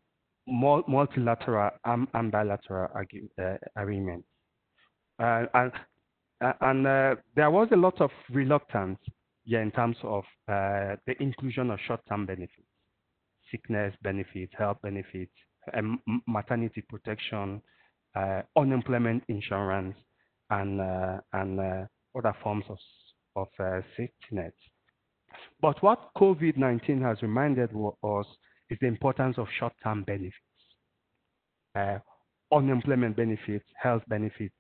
multilateral and bilateral uh, agreements. and and there was a lot of reluctance yeah, in terms of the inclusion of short-term benefits, sickness benefits, health benefits, um, maternity protection, unemployment insurance, and and other forms of, of safety nets. But what COVID 19 has reminded us is the importance of short term benefits, uh, unemployment benefits, health benefits,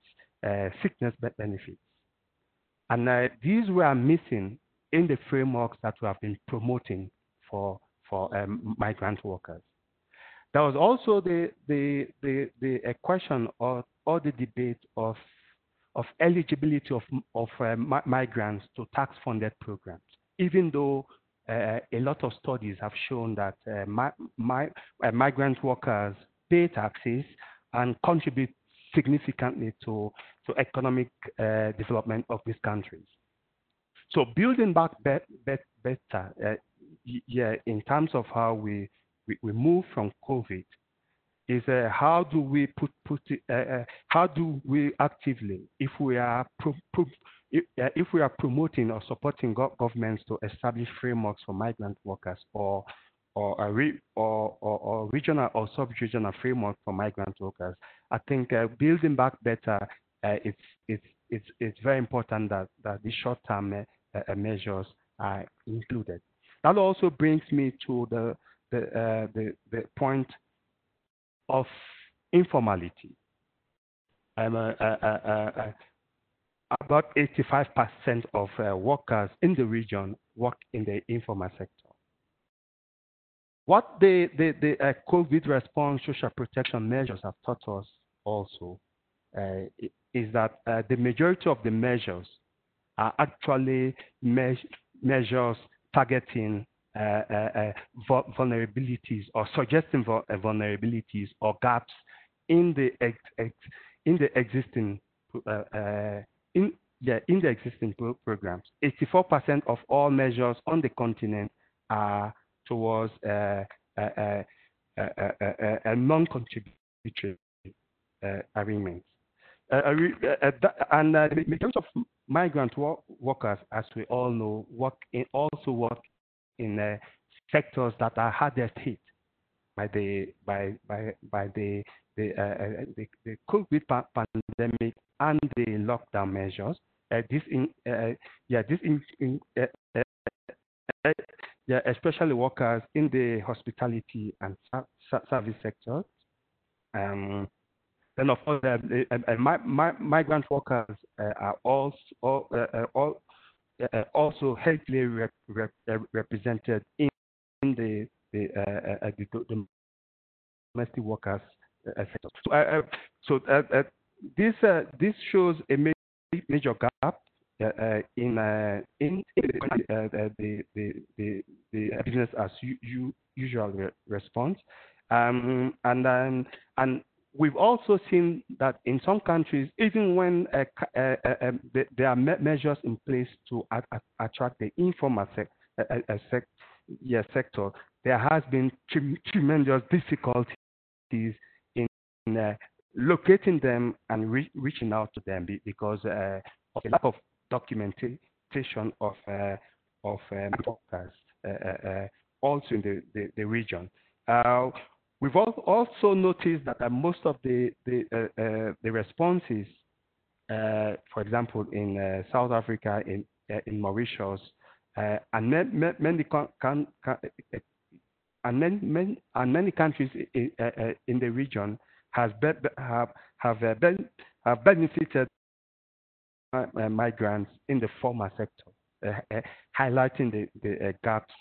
uh, sickness benefits. And uh, these were missing in the frameworks that we have been promoting for, for um, migrant workers. There was also the, the, the, the question or, or the debate of, of eligibility of, of uh, migrants to tax funded programs even though uh, a lot of studies have shown that uh, my, my, uh, migrant workers pay taxes and contribute significantly to, to economic uh, development of these countries. So building back be, be, better, uh, yeah, in terms of how we, we, we move from COVID, is uh, how do we put, put it, how do we actively, if we are pro, pro, if, uh, if we are promoting or supporting go governments to establish frameworks for migrant workers or or, re, or, or, or, regional or sub-regional framework for migrant workers, I think uh, building back better, uh, it's, it's, it's, it's very important that, that these short-term uh, uh, measures are included. That also brings me to the, the, uh, the, the point of informality. About 85% of uh, workers in the region work in the informal sector. What the, the, the uh, COVID response social protection measures have taught us also is that the majority of the measures are actually me measures targeting uh, uh, vulnerabilities or suggesting vulnerabilities or gaps in the in the existing in yeah, in the existing pro programs. 84% of all measures on the continent are towards uh, uh, uh, non-contributory arrangements. and the majority of migrant workers, as we all know, work in, also work in sectors that are hardest hit by the by by by the the, uh, the, the COVID pandemic and the lockdown measures. Uh, this in uh, yeah this in, in yeah especially workers in the hospitality and service sectors. Um, then of course, uh, uh, migrant workers uh, are also all, all Uh, uh, also heavily rep, rep, uh, represented in, the the, the domestic workers sector. So, so this this shows a major gap uh, in, uh, in, in uh, the, the, the, the, business as usual re- response. Um, and, and we've also seen that in some countries, even when uh, uh, uh, um, there are measures in place to attract the informal sec- sec- yeah, sector, there has been tremendous difficulties in locating them and re- reaching out to them because of the lack of documentation of of um, workers also in the, the, the region. We've also noticed that uh, most of the uh, uh, responses, uh, for example, in uh, South Africa, in Mauritius, and many, countries uh, in, the region have benefited migrants in the formal sector, highlighting the, the gaps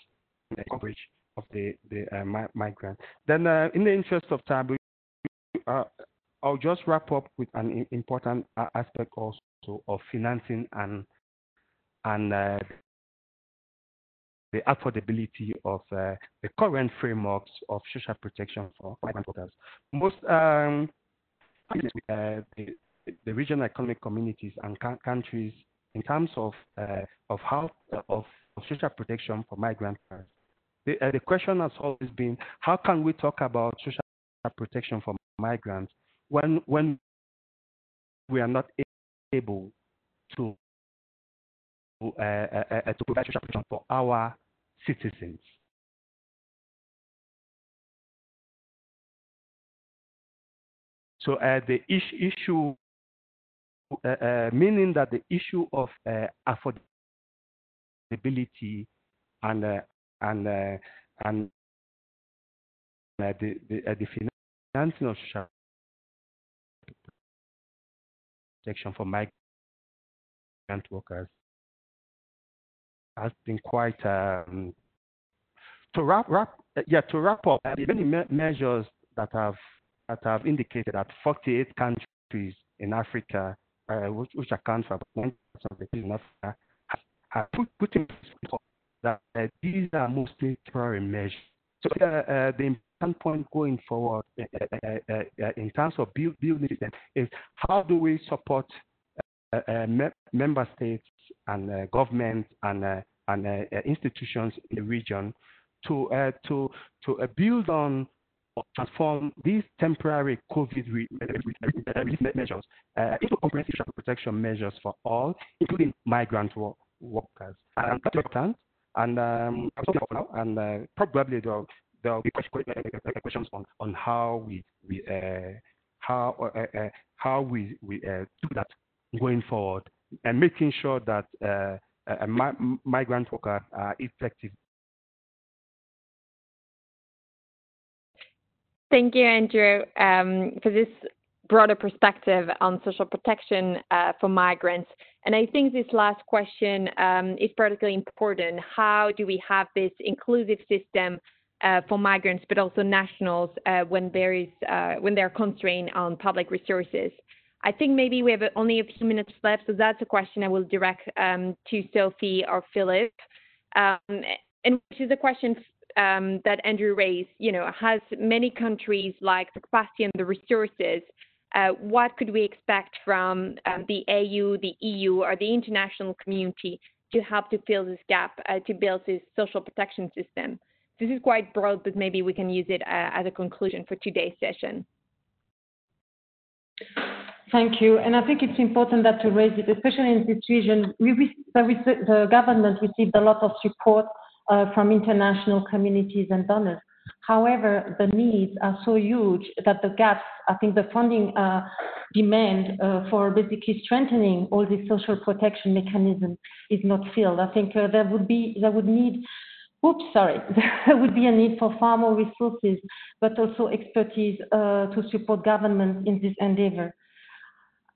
in the coverage of the, the uh, migrant. Then, uh, in the interest of time, uh, I'll just wrap up with an important aspect also of financing and and uh, the affordability of uh, the current frameworks of social protection for migrant workers. Most um, uh, the, the regional economic communities and countries in terms of of how of social protection for migrant workers the, uh, the question has always been how can we talk about social protection for migrants when when we are not able to uh, uh, uh, to provide social protection for our citizens. So uh, the is issue, uh, uh, meaning that the issue of affordability and and uh, and uh, the the, uh, the social protection for migrant workers has been quite um, to wrap wrap yeah to wrap up many me measures that have that have indicated that 48 countries in Africa, uh, which, which account for about 90% of the people in Africa, have, have put, put in that uh, these are mostly temporary measures. So uh, uh, the important point going forward uh, uh, uh, in terms of build, building is how do we support me member states and governments and and institutions in the region to to to build on or transform these temporary COVID relief measures uh, into comprehensive protection measures for all, including migrant workers. And important and um, I'm talking now, and uh, probably there'll, there'll be questions on, on how we, we uh, how uh, uh how we, we uh, do that going forward, and making sure that uh, migrant workers are effective. Thank you, Andrew, um, for this broader perspective on social protection uh, for migrants. And I think this last question um, is particularly important. How do we have this inclusive system uh, for migrants, but also nationals uh, when there is uh, when they're constrained on public resources? I think maybe we have only a few minutes left, so that's a question I will direct um, to Sophie or Philip. Um, and which is a question um, that Andrew raised, you know, has many countries like the capacity and the resources. Uh, what could we expect from um, the AU, the EU, or the international community to help to fill this gap uh, to build this social protection system? This is quite broad, but maybe we can use it uh, as a conclusion for today's session. Thank you. And I think it's important that to raise it, especially in this region. We, the, the government received a lot of support uh, from international communities and donors. However, the needs are so huge that the gaps, I think the funding uh, demand uh, for basically strengthening all these social protection mechanisms is not filled. I think uh, there would be, there would need Oops, sorry. there would be a need for far more resources, but also expertise uh, to support governments in this endeavor.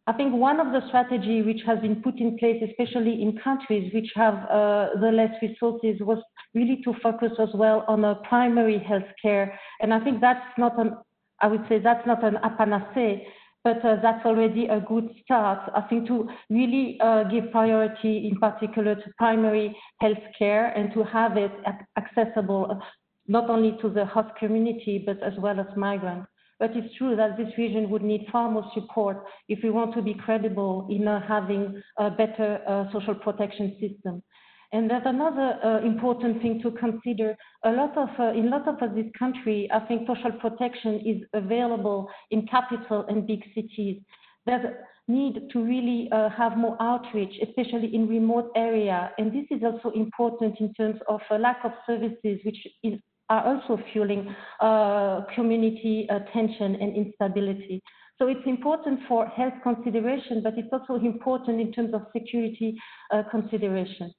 I think one of the strategy which has been put in place, especially in countries which have uh, the less resources, was really to focus as well on a primary health care. And I think that's not an, I would say that's not an apanacee, but uh, that's already a good start. I think to really uh, give priority in particular to primary health care and to have it accessible uh, not only to the host community, but as well as migrants. But it's true that this region would need far more support if we want to be credible in uh, having a better uh, social protection system. And there's another uh, important thing to consider. A lot of, uh, in a lot of this country, I think social protection is available in capital and big cities. There's a need to really uh, have more outreach, especially in remote area. And this is also important in terms of a lack of services, which is are also fueling uh, community uh, tension and instability. So it's important for health consideration, but it's also important in terms of security uh, consideration.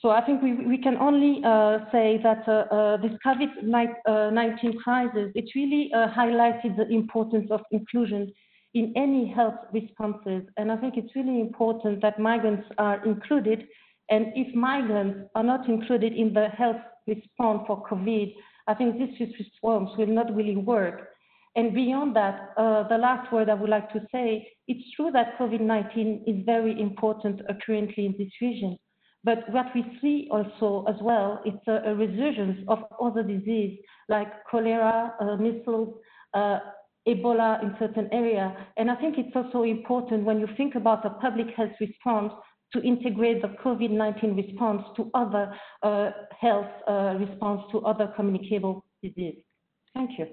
So I think we, we can only uh, say that uh, uh, this COVID-19 crisis, it really highlighted the importance of inclusion in any health responses. And I think it's really important that migrants are included. And if migrants are not included in the health response for COVID, I think this response will not really work. And beyond that, uh, the last word I would like to say, it's true that COVID-19 is very important uh, currently in this region. But what we see also as well, it's a, a resurgence of other diseases like cholera, uh, measles, uh, Ebola in certain area. And I think it's also important when you think about a public health response to integrate the COVID-19 response to other uh, health uh, response to other communicable disease. Thank you.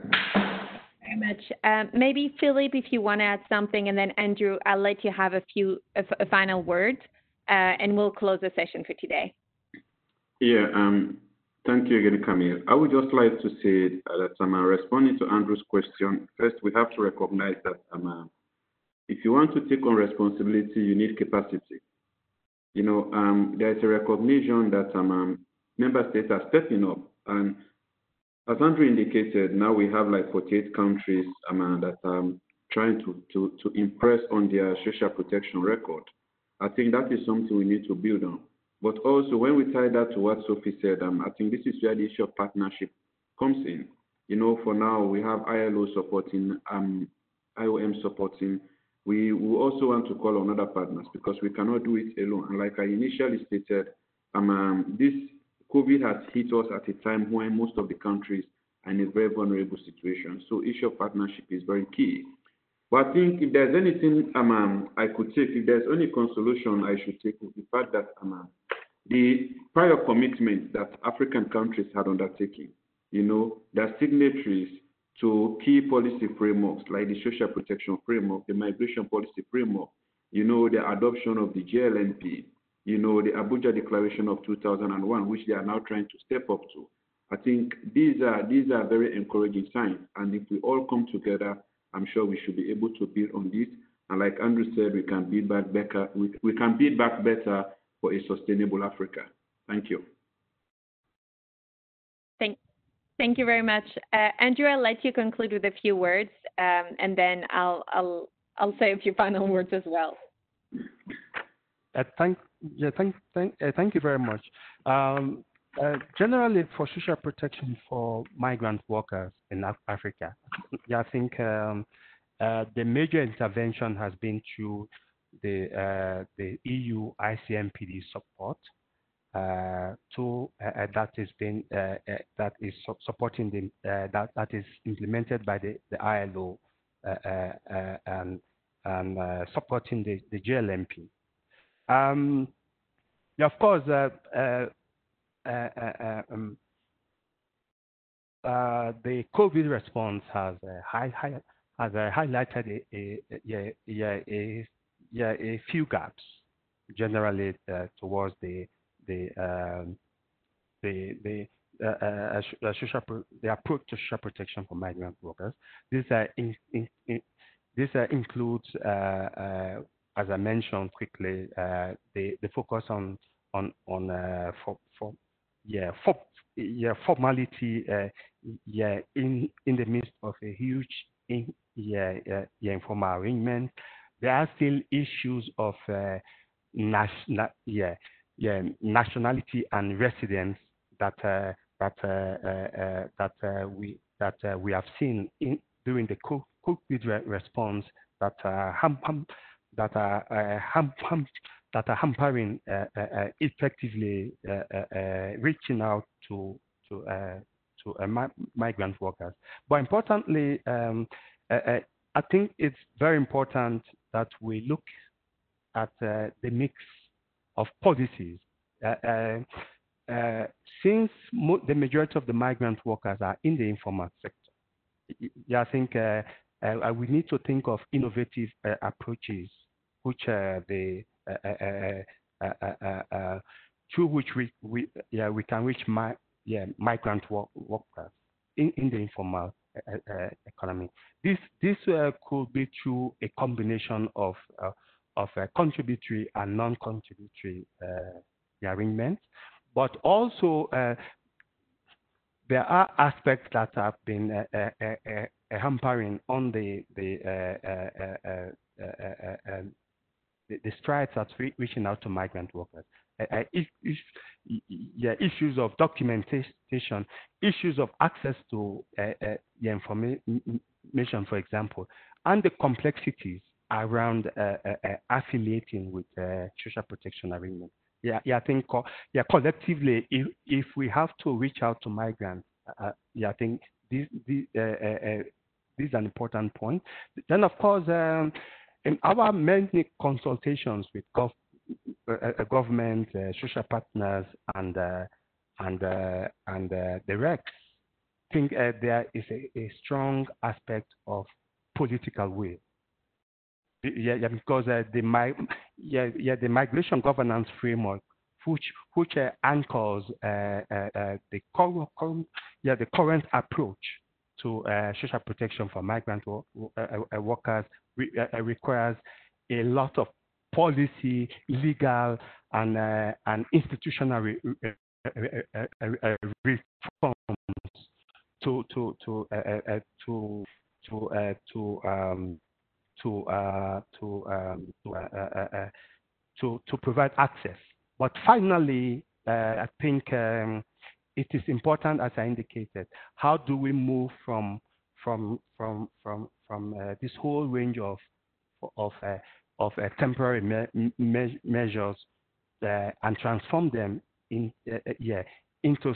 Very much. Um, maybe Philip, if you want to add something, and then Andrew, I'll let you have a few a, a final word, uh, and we'll close the session for today. Yeah. Um, thank you again, Camille. I would just like to say that I'm uh, responding to Andrew's question. First, we have to recognize that I'm um, uh, if you want to take on responsibility, you need capacity. You know, um, there's a recognition that um, um, member states are stepping up. And as Andrew indicated, now we have like 48 countries um, that are um, trying to, to, to impress on their social protection record. I think that is something we need to build on. But also, when we tie that to what Sophie said, um, I think this is where the issue of partnership comes in. You know, for now, we have ILO supporting, um, IOM supporting, we also want to call on other partners because we cannot do it alone. And like I initially stated, um, um, this COVID has hit us at a time when most of the countries are in a very vulnerable situation. So issue of partnership is very key. But I think if there's anything um, um, I could take, if there's any consolation I should take, with the fact that um, um, the prior commitment that African countries had undertaken, you know, the signatories to key policy frameworks like the social protection framework, the migration policy framework, you know, the adoption of the JLMP, you know, the Abuja Declaration of 2001, which they are now trying to step up to. I think these are these are very encouraging signs, and if we all come together, I'm sure we should be able to build on this. And like Andrew said, we can build back better. We, we can build back better for a sustainable Africa. Thank you. Thank you very much. Uh, Andrew, I'll let you conclude with a few words, um, and then I'll, I'll, I'll say a few final words as well. Uh, thank, yeah, thank, thank, uh, thank you very much. Um, uh, generally, for social protection for migrant workers in Africa, I think um, the major intervention has been through the uh, the EU ICMPD support uh, to uh, uh, that is being uh, uh, that is su supporting the that that is implemented by the the ILO and and supporting the the JLMP. Um, yeah, of course, um, the COVID response has high, high, has highlighted a, a, a, a, few gaps generally uh, towards the the um, the the uh, uh, uh social the approach to social protection for migrant workers. This in, in, in, this includes, as I mentioned quickly, the the focus on on on for for yeah for yeah formality yeah in in the midst of a huge in, yeah, yeah informal arrangement there are still issues of uh, national, yeah, yeah, nationality and residence that uh, that uh, uh, uh that uh, we that uh, we have seen in, during the COVID response that uh, that uh, are that are hampering effectively reaching out to to to migrant workers. But importantly, um, I think it's very important that we look at uh, the mix of policies. Uh, uh, uh since the majority of the migrant workers are in the informal sector, yeah, I think uh, uh, we need to think of innovative approaches, which the through which we, we yeah we can reach my, yeah migrant work, workers in, in the informal uh, economy. This this uh, could be through a combination of uh, of contributory and non-contributory arrangements, but also there are aspects that have been uh, uh, uh, hampering on the the, the, the strides at reaching out to migrant workers. If, if, yeah, issues of documentation, issues of access to uh, uh, information, for example, and the complexities around uh, uh, uh affiliating with uh, social protection agreements. Yeah, yeah, I think yeah, collectively, if, if we have to reach out to migrants, yeah, I think this, this, this is an important point. Then, of course, um, in our many consultations with gov a government, uh, social partners, and uh, and uh, and the RECs think there is a, a, strong aspect of political will. Yeah, because the yeah, yeah, the migration governance framework, which which anchors the current yeah the current approach to uh, social protection for migrant uh, workers re uh, requires a lot of policy, legal, and, uh, and institutional re uh, uh, reforms to to to to to to um, to to to, to to provide access. But finally, I think um, it is important, as I indicated, how do we move from from from from from uh, this whole range of of uh, of uh, temporary me me measures uh, and transform them in, uh, uh, yeah, into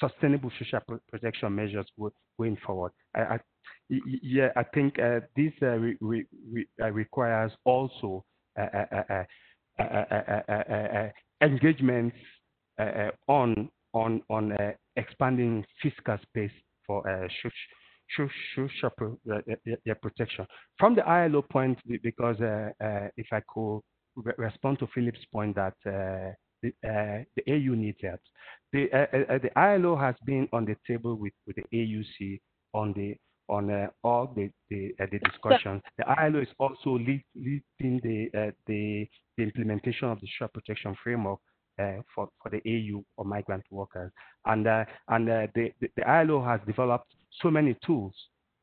sustainable social protection measures going forward. I, I, yeah, I think uh, this uh, re re requires also engagements on on on expanding fiscal space for social protection. From the ILO point, because uh, uh, if I could re respond to Philip's point that uh, the, the, AU needs help, the, the ILO has been on the table with, with the AUC on the on uh, all the the, uh, the discussions. The ILO is also lead, leading the, uh, the, the implementation of the social protection framework for for the AU or migrant workers, and and the, the, the ILO has developed so many tools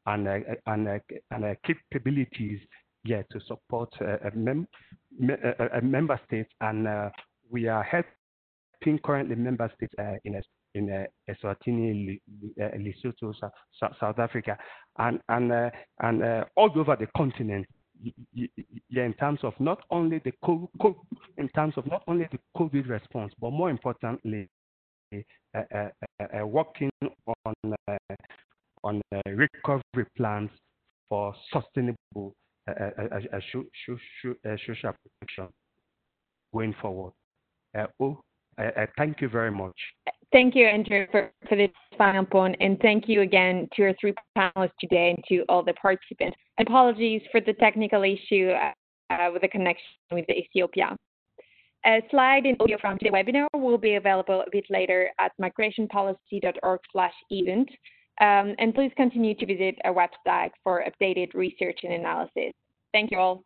and, uh, and, uh, and uh, capabilities yeah, to support a, mem a, member states. And we are helping currently member states in, in uh, Eswatini, uh, Lesotho, South Africa, and and uh, and uh, all over the continent. Yeah, in terms of not only the COVID, in terms of not only the COVID response, but more importantly, uh, uh, uh, working on on recovery plans for sustainable social protection going forward. Oh, thank you very much. Thank you, Andrew, for, this final point, and thank you again to our three panelists today and to all the participants. Apologies for the technical issue uh, with the connection with Ethiopia. A slide and audio from today's webinar will be available a bit later at migrationpolicy.org slash event. Um, and please continue to visit our website for updated research and analysis. Thank you all.